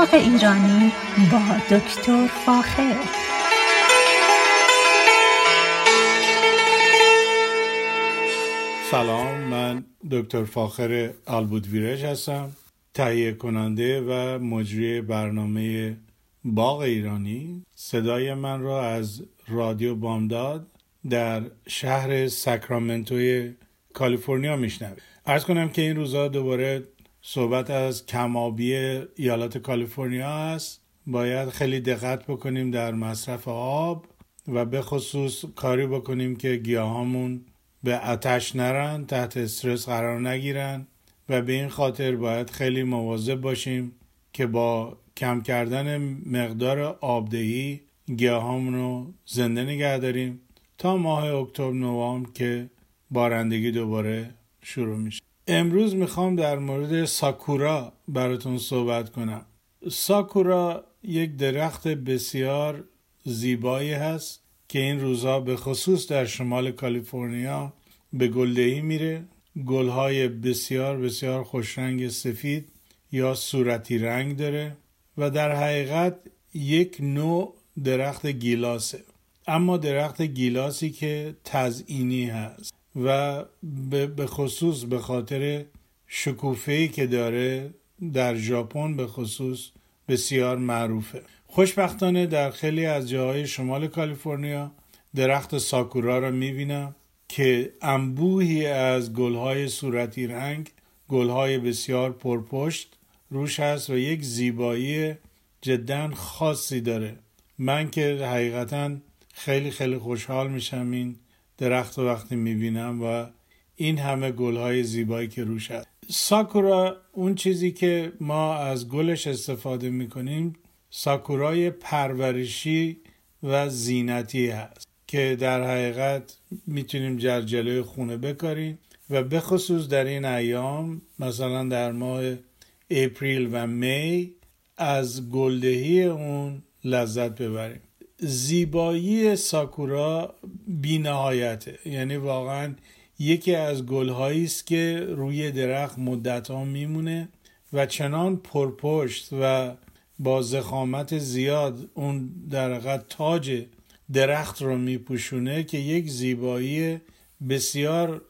باغ ایرانی با دکتر فاخر. سلام من دکتر فاخر آلبودویرش هستم. تهیه کننده و مجری برنامه باغ ایرانی. صدای من را از رادیو بامداد در شهر ساکرامنتوی کالیفرنیا میشنوید. ارز کنم که این روزا دوباره صحبت از کمابی ایالات کالیفرنیا است. باید خیلی دقت بکنیم در مصرف آب و به خصوص کاری بکنیم که گیاهامون به آتش نرن تحت استرس قرار نگیرن و به این خاطر باید خیلی مواظب باشیم که با کم کردن مقدار آبدهی گیاهامون رو زنده نگه داریم تا ماه اکتبر نوامبر که بارندگی دوباره شروع میشه. امروز می‌خوام در مورد ساکورا براتون صحبت کنم. ساکورا یک درخت بسیار زیبایی هست که این روزها به خصوص در شمال کالیفرنیا به گلدهی میره. گلهای بسیار بسیار خوشرنگ سفید یا صورتی رنگ داره و در حقیقت یک نوع درخت گیلاسه. اما درخت گیلاسی که تزئینی هست. و به خصوص به خاطر شکوفه‌ای که داره در ژاپن به خصوص بسیار معروفه. خوشبختانه در خیلی از جاهای شمال کالیفرنیا درخت ساکورا را می‌بینم که انبوهی از گلهای صورتی رنگ گلهای بسیار پرپشت روش هست و یک زیبایی جدا خاصی داره. من که حقیقتا خیلی خیلی خوشحال میشم این درخت و وقتی می‌بینم و این همه گلهای زیبایی که روش هست. ساکورا اون چیزی که ما از گلش استفاده می‌کنیم ساکورای پرورشی و زینتی هست که در حقیقت می‌تونیم در جلوی خونه بکاریم و به خصوص در این ایام مثلا در ماه اپریل و می از گلدهی اون لذت ببریم. زیبایی ساکورا بینهایته. یعنی واقعا یکی از گلهایی است که روی درخت مدت ها میمونه و چنان پرپشت و با زخامت زیاد اون در تاج درخت رو میپوشونه که یک زیبایی بسیار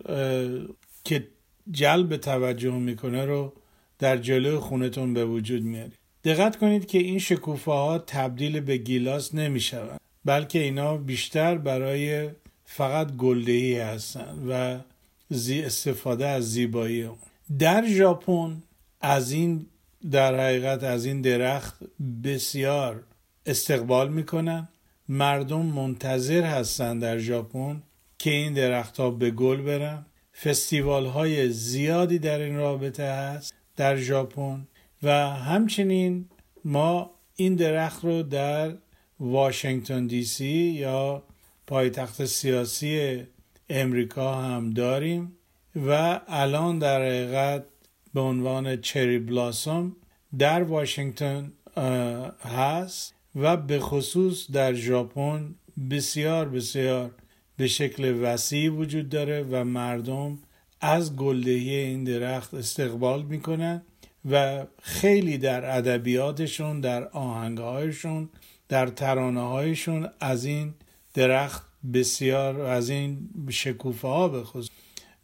که جلب توجه می‌کنه رو در جلوی خونتون به وجود میاری دقت کنید که این شکوفه ها تبدیل به گیلاس نمی‌شوند بلکه اینا بیشتر برای فقط گلدهی هستند و زی استفاده از زیبایی اون. در ژاپن از این در حقیقت از این درخت بسیار استقبال می‌کنن. مردم منتظر هستند در ژاپن که این درخت ها به گل برن. فستیوال های زیادی در این رابطه هست. در ژاپن و همچنین ما این درخت رو در واشنگتن دی سی یا پایتخت سیاسی امریکا هم داریم و الان در حقیقت به عنوان چری بلاسوم در واشنگتن هست و به خصوص در ژاپن بسیار بسیار به شکل وسیع وجود داره و مردم از گلدهی این درخت استقبال می‌کنن. و خیلی در ادبیاتشون در آهنگهایشون در ترانه هایشون از این درخت بسیار از این شکوفه ها بخصوص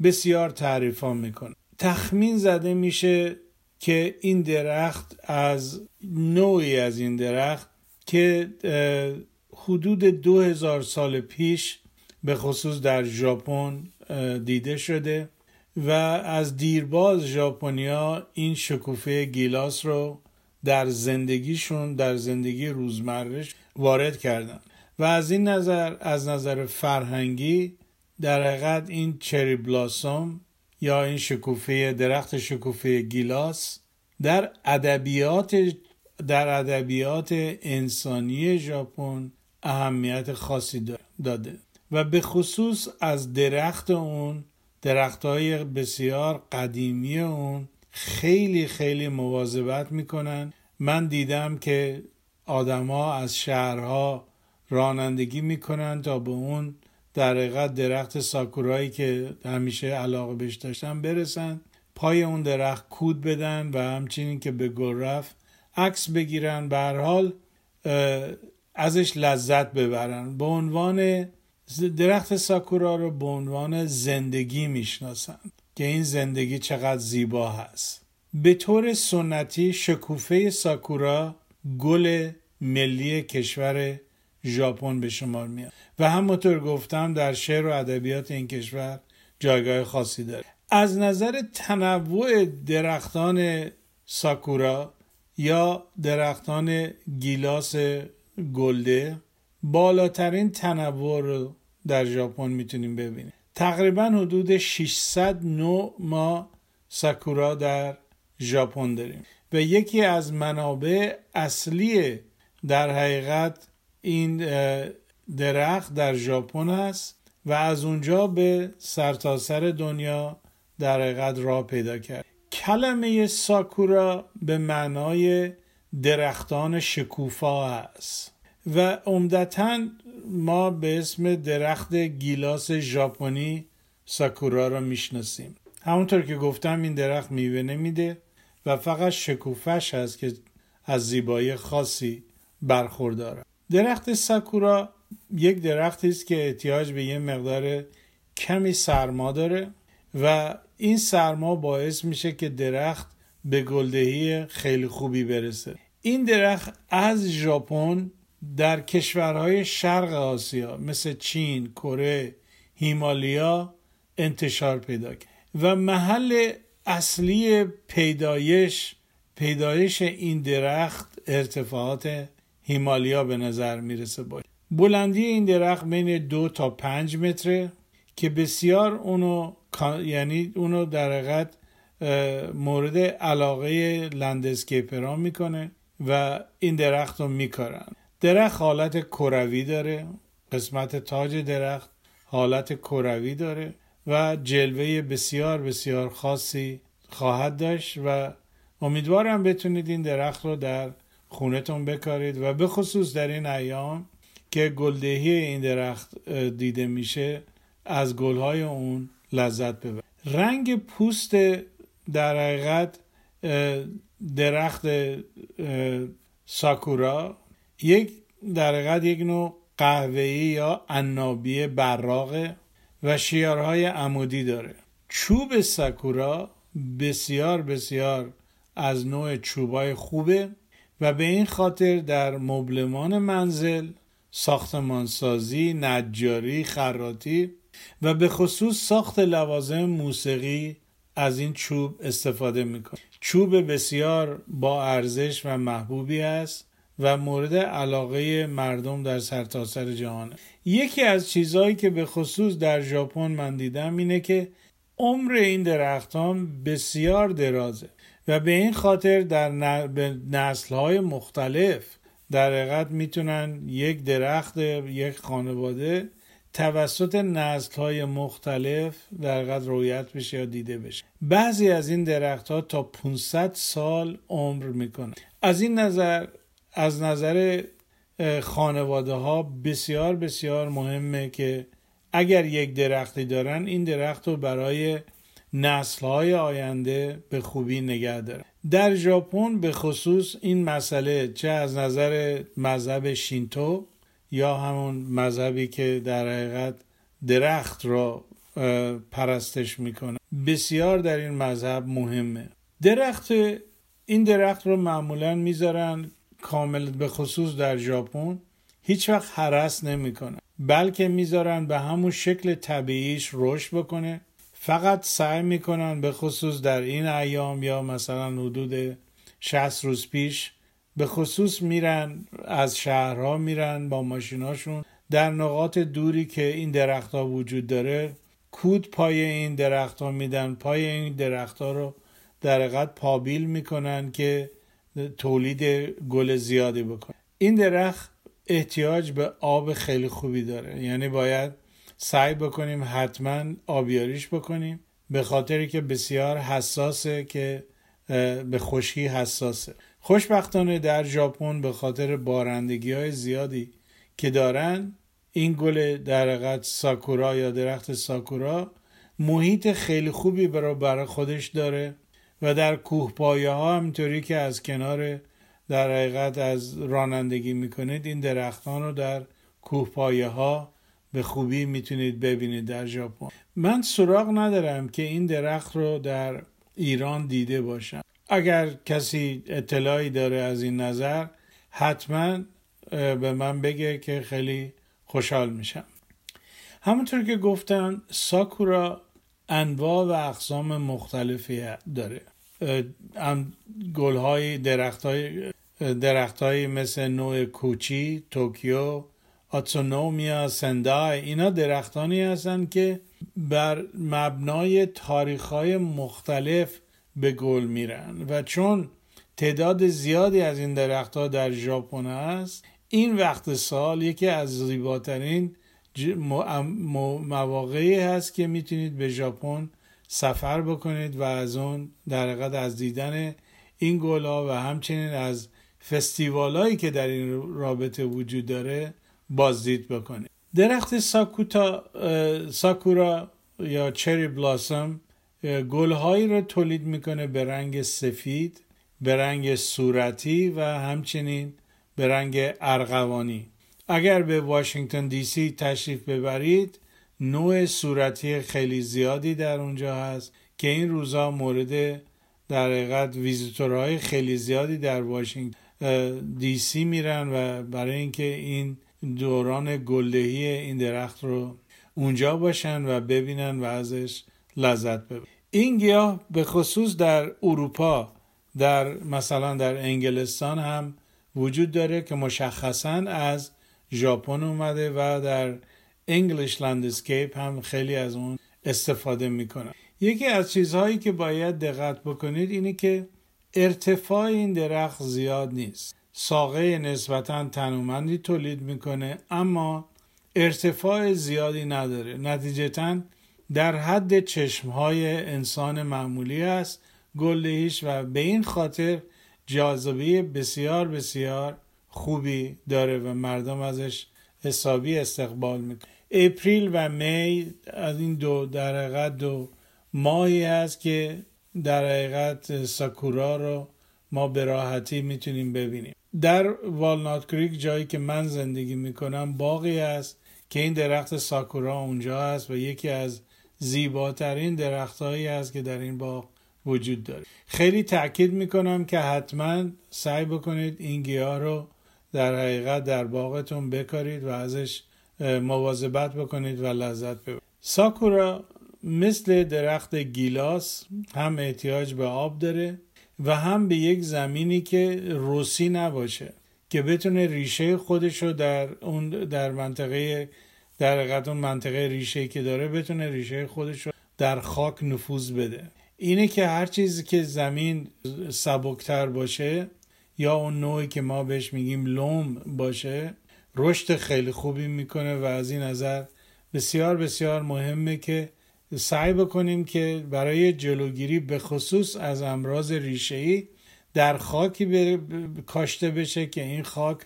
بسیار تعریف ها می‌کنه. تخمین زده میشه که این درخت از نوعی از این درخت که حدود دو هزار سال پیش به خصوص در ژاپن دیده شده. و از دیرباز ژاپنیا این شکوفه گیلاس رو در زندگیشون در زندگی روزمرهش وارد کردن. و از این نظر از نظر فرهنگی در حقیقت این چری بلاسوم یا این شکوفه درخت شکوفه گیلاس در ادبیات در ادبیات انسانی ژاپن اهمیت خاصی داده. و به خصوص از درخت اون درخت های بسیار قدیمی اون خیلی خیلی مواظبت می‌کنن. من دیدم که آدما از شهرها رانندگی می‌کنن تا به اون در حقیقت درخت ساکورایی که همیشه علاقه بهش داشتن برسن پای اون درخت کود بدن و همچنین که به گل رفت عکس بگیرن. به حال ازش لذت ببرن. به عنوان درخت ساکورا رو به عنوان زندگی می‌شناسن که این زندگی چقدر زیبا هست. به طور سنتی شکوفه ساکورا گل ملی کشور ژاپن به شمار میاد و همونطور گفتم در شعر و ادبیات این کشور جایگاه خاصی داره. از نظر تنوع درختان ساکورا یا درختان گیلاس گلده بالاترین تنوع رو در ژاپن می‌تونیم ببینیم. تقریبا حدود 600 نوع ما ساکورا در ژاپن داریم. و یکی از منابع اصلی در حقیقت این درخت در ژاپن است و از اونجا به سرتاسر سر دنیا در حقیقت راه پیدا کرد. کلمه ساکورا به معنای درختان شکوفا است. و عمدتا ما به اسم درخت گیلاس ژاپنی ساکورا را می‌شناسیم. همونطور که گفتم این درخت میوه نمیده و فقط شکوفش هست که از زیبایی خاصی برخورداره. درخت ساکورا یک درختی است که احتیاج به یه مقدار کمی سرما داره و این سرما باعث میشه که درخت به گلدهی خیلی خوبی برسه. این درخت از ژاپن در کشورهای شرق آسیا مثل چین، کره، هیمالیا انتشار پیدا کرد. و محل اصلی پیدایش پیدایش این درخت ارتفاعات هیمالیا به نظر می‌رسه باشه بلندی این درخت بین دو تا پنج متره که بسیار اونو یعنی اونو در حقیقت مورد علاقه لندسکیپران می‌کنه و این درخت رو میکارن. درخت حالت کروی داره. قسمت تاج درخت حالت کروی داره و جلوه بسیار بسیار خاصی خواهد داشت و امیدوارم بتونید این درخت رو در خونتون بکارید و به خصوص در این ایام که گلدهی این درخت دیده میشه از گلهای اون لذت ببرید. رنگ پوست در حقیقت درخت ساکورا یک در حقیقت یک نوع قهوه‌ای یا عنابی براغه و شیارهای عمودی داره. چوب ساکورا بسیار بسیار از نوع چوبای خوبه و به این خاطر در مبلمان منزل ساختمانسازی، نجاری، خراتی و به خصوص ساخت لوازم موسیقی از این چوب استفاده می‌کنه. چوب بسیار با ارزش و محبوبی است و مورد علاقه مردم در سرتاسر سر جهانه یکی از چیزهایی که به خصوص در ژاپن من دیدم اینه که عمر این درختان بسیار درازه و به این خاطر در نسل های مختلف در حقیقت می‌تونن یک درخت یک خانواده توسط نسل های مختلف در حقیقت رویت بشه یا دیده بشه. بعضی از این درخت ها تا 500 سال عمر می‌کنن. از این نظر از نظر خانواده ها بسیار بسیار مهمه که اگر یک درختی دارن این درخت رو برای های آینده به خوبی نگه داره در ژاپن به خصوص این مسئله چه از نظر مذهب شینتو یا همون مذهبی که در حقیقت درخت را پرستش می‌کنه بسیار در این مذهب مهمه. درخت این درخت رو معمولا می‌ذارن کامل به خصوص در ژاپن هیچ وقت حرس نمی‌کنن بلکه می‌ذارن به همون شکل طبیعیش رشد بکنه. فقط سعی می‌کنن به خصوص در این ایام یا مثلا حدود 60 روز پیش به خصوص میرن از شهرها میرن با ماشیناشون در نقاط دوری که این درختها وجود داره. کود پای این درختها میدن پای این درختها رو در پابیل می‌کنن که تولید گل زیادی بکنه. این درخت احتیاج به آب خیلی خوبی داره. یعنی باید سعی بکنیم حتما آبیاریش بکنیم. به خاطری که بسیار حساسه که به خشکی حساسه. خوشبختانه در ژاپن به خاطر بارندگی های زیادی که دارن این گل در ساکورا یا درخت ساکورا محیط خیلی خوبی برای خودش داره. و در کوه پایه ها همینطوری که از کنار در حقیقت از رانندگی می‌کنید این درختان رو در کوهپایه ها به خوبی می‌تونید ببینید در ژاپن. من سراغ ندارم که این درخت رو در ایران دیده باشم. اگر کسی اطلاعی داره از این نظر حتما به من بگه که خیلی خوشحال میشم. همونطور که گفتم ساکورا انواع و اقسام مختلفی داره. گلهای درخت های درخت های مثل نوع کوچی، توکیو، آتسونومیا، سندای اینا درختانی هستند که بر مبنای تاریخ های مختلف به گل میرن. و چون تعداد زیادی از این درختها در ژاپن است این وقت سال یکی از زیباترین مواقعی هست که می‌تونید به ژاپن سفر بکنید و از اون در از دیدن این گلا و همچنین از فستیوالایی که در این رابطه وجود داره بازدید بکنید. درخت ساکوتا ساکورا یا چری بلاسم گلهایی رو تولید می‌کنه به رنگ سفید به رنگ صورتی و همچنین به رنگ ارغوانی. اگر به واشنگتن دی سی تشریف ببرید نوع صورتی خیلی زیادی در اونجا هست که این روزا مورد در حقیقت ویزیتورهای خیلی زیادی در واشنگتن دی سی میرن و برای اینکه این دوران گلدهی این درخت رو اونجا باشن و ببینن و ازش لذت ببرن. این گیاه به خصوص در اروپا در مثلا در انگلستان هم وجود داره که مشخصا از ژاپن اومده و در English landscape هم خیلی از اون استفاده می‌کنن یکی از چیزهایی که باید دقت بکنید اینه که ارتفاع این درخت زیاد نیست. ساقه نسبتا تنومندی تولید می‌کنه اما ارتفاع زیادی نداره. نتیجتا در حد چشمهای انسان معمولی است گلدهیش و به این خاطر جاذبه بسیار بسیار خوبی داره و مردم ازش حسابی استقبال می‌کنه اپریل و می از این دو در حقیقت دو ماهی هست که در حقیقت ساکورا رو ما به راحتی می‌تونیم ببینیم. در والنات کریک جایی که من زندگی می‌کنم باقی است که این درخت ساکورا اونجا هست و یکی از زیباترین درختهایی است که در این باغ وجود داره. خیلی تاکید می‌کنم که حتما سعی بکنید این گیاه رو در حقیقت در باغتون بکارید و ازش مواظبت بکنید و لذت ببرید. ساکورا مثل درخت گیلاس هم احتیاج به آب داره و هم به یک زمینی که روسی نباشه که بتونه ریشه خودش رو در اون در منطقه در اون منطقه ریشه که داره بتونه ریشه خودش رو در خاک نفوذ بده. اینه که هر چیزی که زمین سبکتر باشه یا اون نوعی که ما بهش میگیم لوم باشه رشد خیلی خوبی می‌کنه و از این نظر بسیار بسیار مهمه که سعی بکنیم که برای جلوگیری به خصوص از امراض ریشه‌ای در خاکی کاشته بشه که این خاک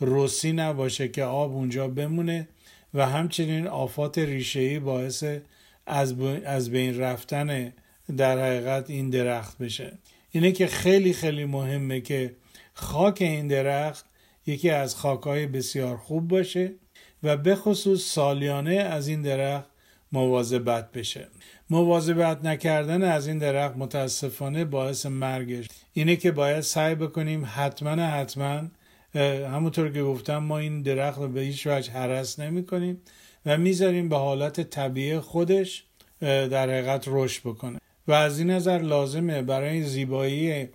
روسی نباشه که آب اونجا بمونه و همچنین آفات ریشه‌ای باعث از بین رفتن در حقیقت این درخت بشه. اینه که خیلی خیلی مهمه که خاک این درخت یکی از خاکهای بسیار خوب باشه و به خصوص سالیانه از این درخت مواظبت بشه. مواظبت نکردن از این درخت متاسفانه باعث مرگش. اینه که باید سعی بکنیم حتما حتما همونطور که گفتم ما این درخت رو به هیچ وجه حرس نمی کنیم و می‌ذاریم به حالت طبیعی خودش در حقیقت رشد بکنه. و از این نظر لازمه برای زیبایی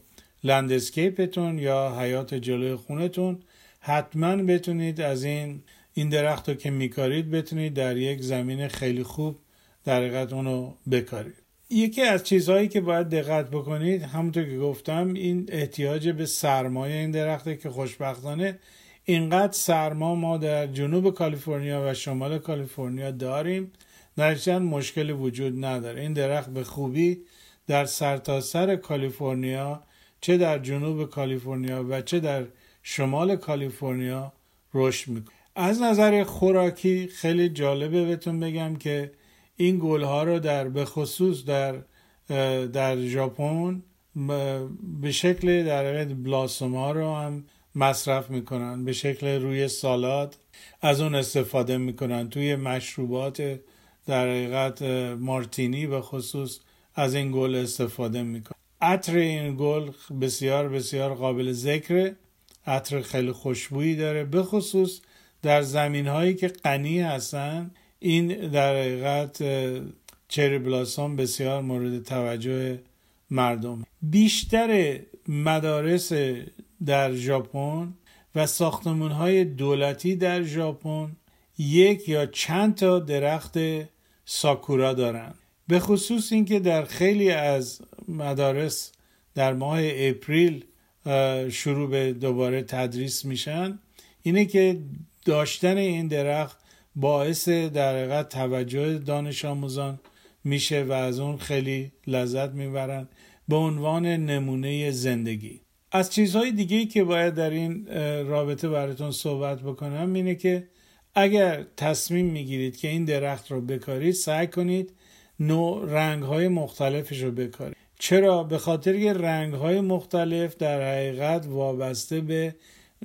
لندسکیپتون یا حیات جلوی خونتون حتما بتونید از این این درخت رو که میکارید بتونید در یک زمین خیلی خوب در حقیقت اونو بکارید. یکی از چیزهایی که باید دقت بکنید همونطور که گفتم این احتیاج به سرمایه این درخته که خوشبختانه اینقدر سرما ما در جنوب کالیفرنیا و شمال کالیفرنیا داریم در مشکلی وجود نداره. این درخت به خوبی در سرتاسر سر کالیفرنیا چه در جنوب کالیفرنیا و چه در شمال کالیفرنیا رشد می‌کنه. از نظر خوراکی خیلی جالبه بهتون بگم که این گلها رو در به خصوص در در ژاپن به شکل در بلاسوم ها رو هم مصرف می‌کنن به شکل روی سالاد از اون استفاده می‌کنن. توی مشروبات در حقیقت مارتینی به خصوص از این گل استفاده می‌کنن. عطر این گل بسیار بسیار قابل ذکره. عطر خیلی خوشبویی داره به خصوص در زمین هایی که غنی هستن. این در حقیقت چری بلاسون بسیار مورد توجه مردم. بیشتر مدارس در ژاپن و ساختمون های دولتی در ژاپن یک یا چند تا درخت ساکورا دارند به خصوص اینکه در خیلی از مدارس در ماه اپریل شروع به دوباره تدریس میشن. اینه که داشتن این درخت باعث در حقیقت توجه دانش آموزان میشه و از اون خیلی لذت می‌برن به عنوان نمونه زندگی. از چیزهای دیگه که باید در این رابطه براتون صحبت بکنم اینه که اگر تصمیم می‌گیرید که این درخت رو بکارید سعی کنید نوع رنگ های مختلفش رو بکارید. چرا؟ به خاطر که رنگ های مختلف در حقیقت وابسته به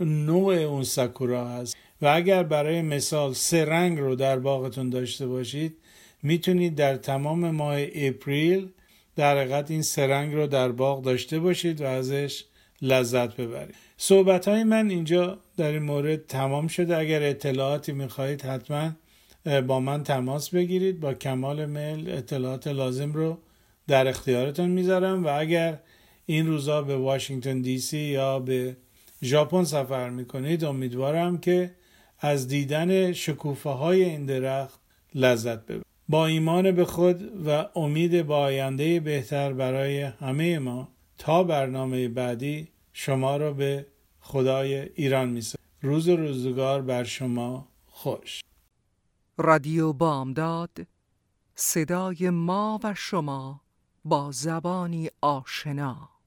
نوع اون سکورا هست. و اگر برای مثال سه رنگ رو در باغتون داشته باشید می‌تونید در تمام ماه اپریل در حقیقت این سه رنگ رو در باغ داشته باشید و ازش لذت ببرید. صحبت های من اینجا در این مورد تمام شده. اگر اطلاعاتی می‌خواهید حتما با من تماس بگیرید. با کمال میل اطلاعات لازم رو در اختیارتون می‌ذارم و اگر این روزا به واشنگتن دی سی یا به ژاپن سفر می‌کنید امیدوارم که از دیدن شکوفه های این درخت لذت ببرید. با ایمان به خود و امید با آینده بهتر برای همه ما تا برنامه بعدی شما را به خدای ایران می روز روزگار بر شما خوش. رادیو بامداد صدای ما و شما. با زبانی آشنا.